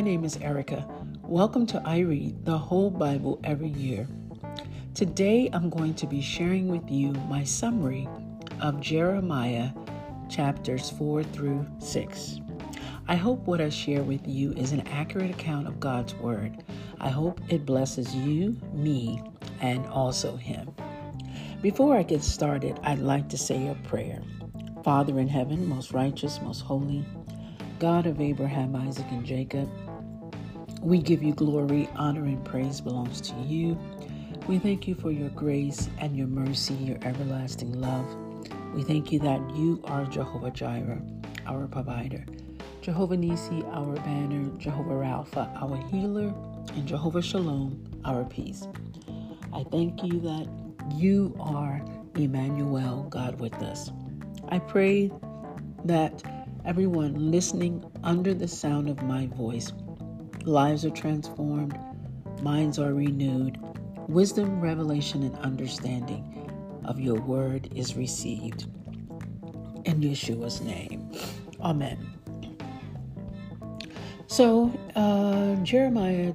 My name is Erica. Welcome to I Read the Whole Bible Every Year. Today I'm going to be sharing with you my summary of Jeremiah chapters 4 through 6. I hope what I share with you is an accurate account of God's Word. I hope it blesses you, me, and also Him. Before I get started, I'd like to say a prayer. Father in heaven, most righteous, most holy, God of Abraham, Isaac, and Jacob, we give you glory, honor, and praise belongs to you. We thank you for your grace and your mercy, your everlasting love. We thank you that you are Jehovah Jireh, our provider, Jehovah Nisi, our banner, Jehovah Rapha, our healer, and Jehovah Shalom, our peace. I thank you that you are Emmanuel, God with us. I pray that everyone listening under the sound of my voice. Lives are transformed, minds are renewed, wisdom, revelation, and understanding of your word is received. In Yeshua's name. Amen. So, uh, Jeremiah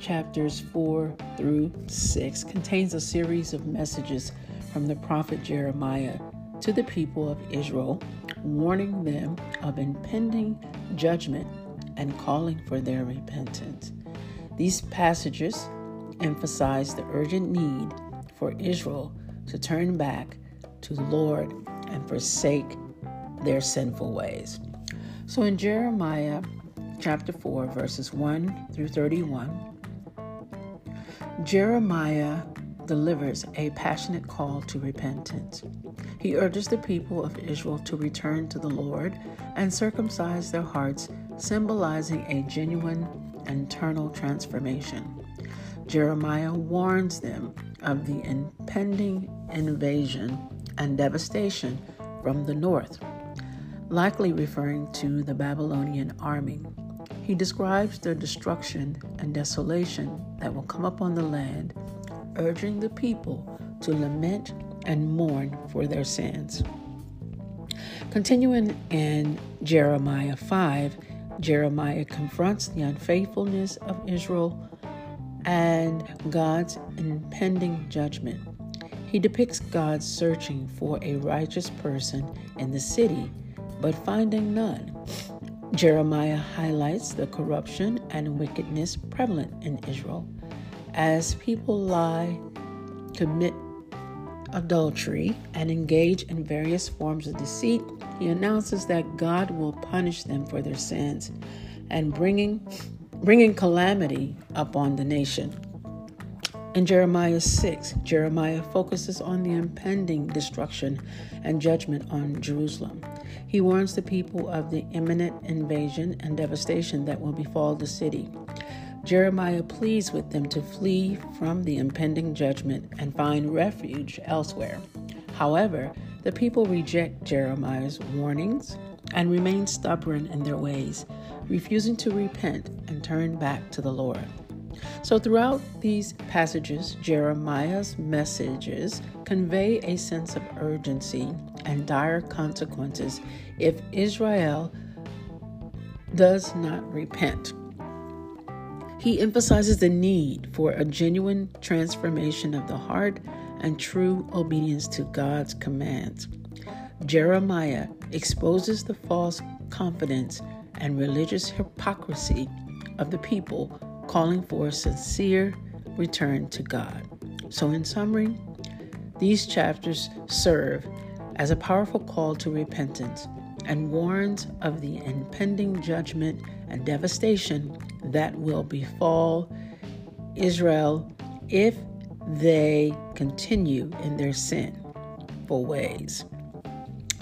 chapters 4 through 6 contains a series of messages from the prophet Jeremiah to the people of Israel warning them of impending judgment and calling for their repentance. These passages emphasize the urgent need for Israel to turn back to the Lord and forsake their sinful ways. So in Jeremiah chapter 4, verses 1 through 31, Jeremiah delivers a passionate call to repentance. He urges the people of Israel to return to the Lord and circumcise their hearts, symbolizing a genuine internal transformation. Jeremiah warns them of the impending invasion and devastation from the north, likely referring to the Babylonian army. He describes the destruction and desolation that will come upon the land urging the people to lament and mourn for their sins. Continuing in Jeremiah 5, Jeremiah confronts the unfaithfulness of Israel and God's impending judgment. He depicts God searching for a righteous person in the city, but finding none. Jeremiah highlights the corruption and wickedness prevalent in Israel as people lie, commit adultery, and engage in various forms of deceit, he announces that God will punish them for their sins and bringing, bringing calamity upon the nation. In Jeremiah 6, Jeremiah focuses on the impending destruction and judgment on Jerusalem. He warns the people of the imminent invasion and devastation that will befall the city. Jeremiah pleads with them to flee from the impending judgment and find refuge elsewhere. However, the people reject Jeremiah's warnings and remain stubborn in their ways, refusing to repent and turn back to the Lord. So, throughout these passages, Jeremiah's messages convey a sense of urgency and dire consequences if Israel does not repent. He emphasizes the need for a genuine transformation of the heart and true obedience to God's commands. Jeremiah exposes the false confidence and religious hypocrisy of the people, calling for a sincere return to God. So, in summary, these chapters serve as a powerful call to repentance and warns of the impending judgment and devastation that will befall Israel if they continue in their sinful ways.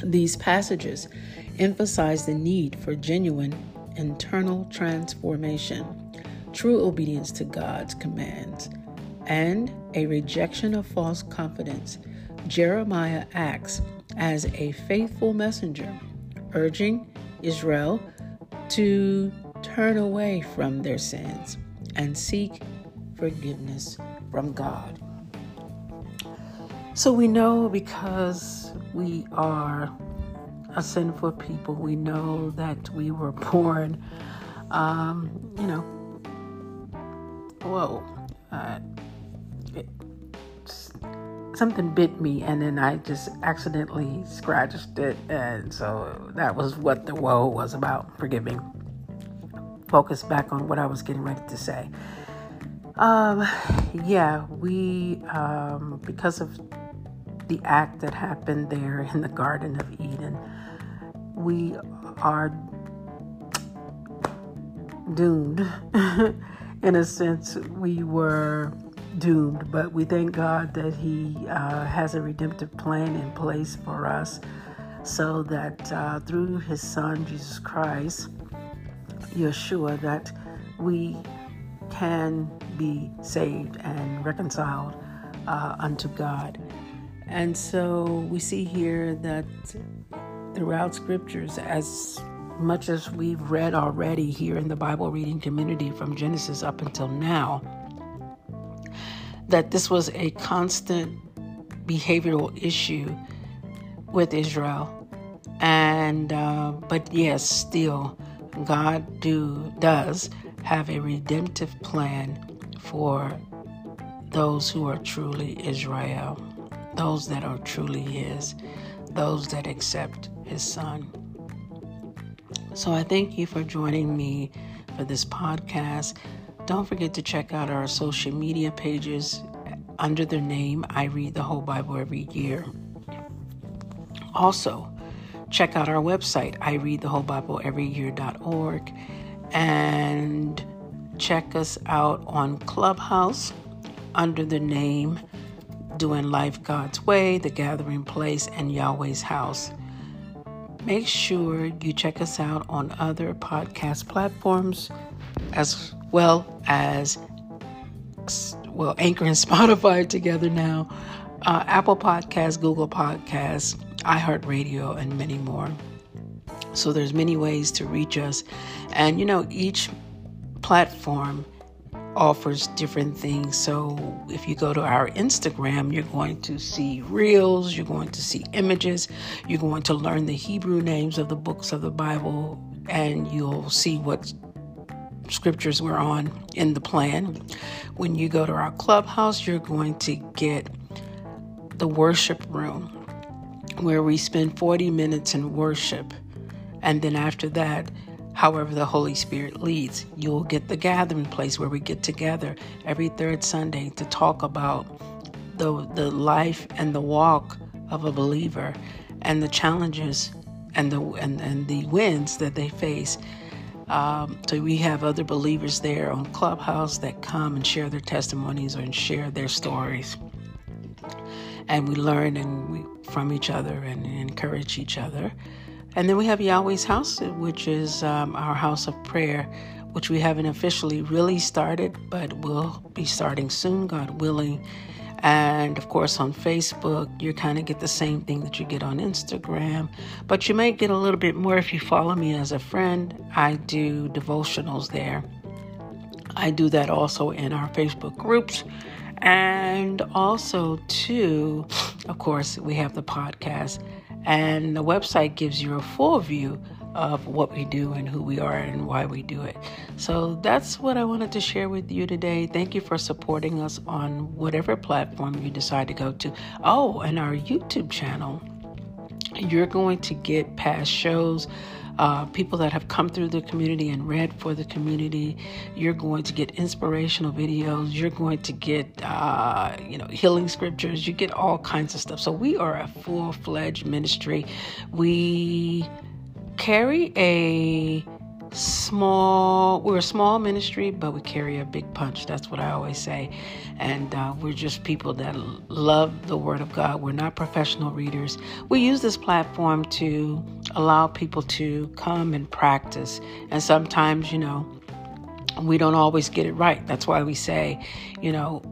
These passages emphasize the need for genuine internal transformation, true obedience to God's commands, and a rejection of false confidence. Jeremiah acts as a faithful messenger, urging Israel to turn away from their sins and seek forgiveness from God. So we know because we are a sinful people, we know that we were born um, you know, whoa, uh, something bit me, and then I just accidentally scratched it, and so that was what the whoa was about. Forgive me. Focus back on what I was getting ready to say. Um, yeah, we um, because of the act that happened there in the Garden of Eden, we are doomed. in a sense, we were doomed, but we thank God that He uh, has a redemptive plan in place for us so that uh, through His Son, Jesus Christ, Yeshua, that we can be saved and reconciled uh, unto God. And so we see here that throughout scriptures, as much as we've read already here in the Bible reading community from Genesis up until now, that this was a constant behavioral issue with Israel. And, uh, but yes, still, God do, does have a redemptive plan for those who are truly Israel, those that are truly His, those that accept His Son. So I thank you for joining me for this podcast. Don't forget to check out our social media pages under the name I Read the Whole Bible Every Year. Also, check out our website, I Read the Whole Bible Every Year.org, and check us out on Clubhouse under the name Doing Life God's Way, The Gathering Place, and Yahweh's House. Make sure you check us out on other podcast platforms as well as well Anchor and Spotify together now, uh, Apple Podcasts, Google Podcasts, iHeartRadio, and many more. So there's many ways to reach us, and you know each platform offers different things. So if you go to our Instagram, you're going to see reels, you're going to see images, you're going to learn the Hebrew names of the books of the Bible, and you'll see what scriptures we're on in the plan. When you go to our clubhouse, you're going to get the worship room where we spend 40 minutes in worship. And then after that, however the Holy Spirit leads. You'll get the gathering place where we get together every third Sunday to talk about the, the life and the walk of a believer and the challenges and the and, and the wins that they face. Um, so we have other believers there on Clubhouse that come and share their testimonies and share their stories. And we learn and we, from each other and encourage each other. And then we have Yahweh's House, which is um, our house of prayer, which we haven't officially really started, but we'll be starting soon, God willing. And of course, on Facebook, you kind of get the same thing that you get on Instagram, but you may get a little bit more if you follow me as a friend. I do devotionals there. I do that also in our Facebook groups. And also, too, of course, we have the podcast. And the website gives you a full view of what we do and who we are and why we do it. So that's what I wanted to share with you today. Thank you for supporting us on whatever platform you decide to go to. Oh, and our YouTube channel. You're going to get past shows uh, people that have come through the community and read for the community. You're going to get inspirational videos. You're going to get, uh, you know, healing scriptures. You get all kinds of stuff. So we are a full fledged ministry. We carry a small we're a small ministry but we carry a big punch. That's what i always say. And uh, we're just people that love the word of god. We're not professional readers. We use this platform to allow people to come and practice. And sometimes you know we don't always get it right. That's why we say you know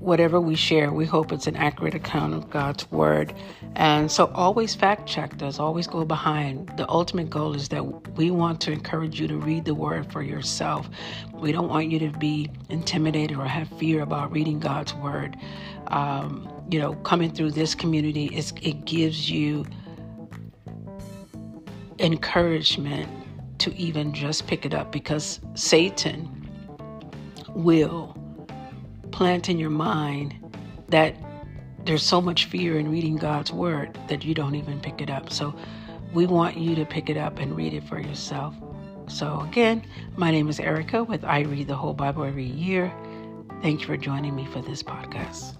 whatever we share, we hope it's an accurate account of God's word. And so always fact check us, always go behind. The ultimate goal is that we want to encourage you to read the word for yourself. We don't want you to be intimidated or have fear about reading God's word. Um, you know, coming through this community, it gives you encouragement to even just pick it up because Satan will plant in your mind that there's so much fear in reading God's word that you don't even pick it up. So we want you to pick it up and read it for yourself. So again, my name is Erica with I Read the Whole Bible Every Year. Thank you for joining me for this podcast.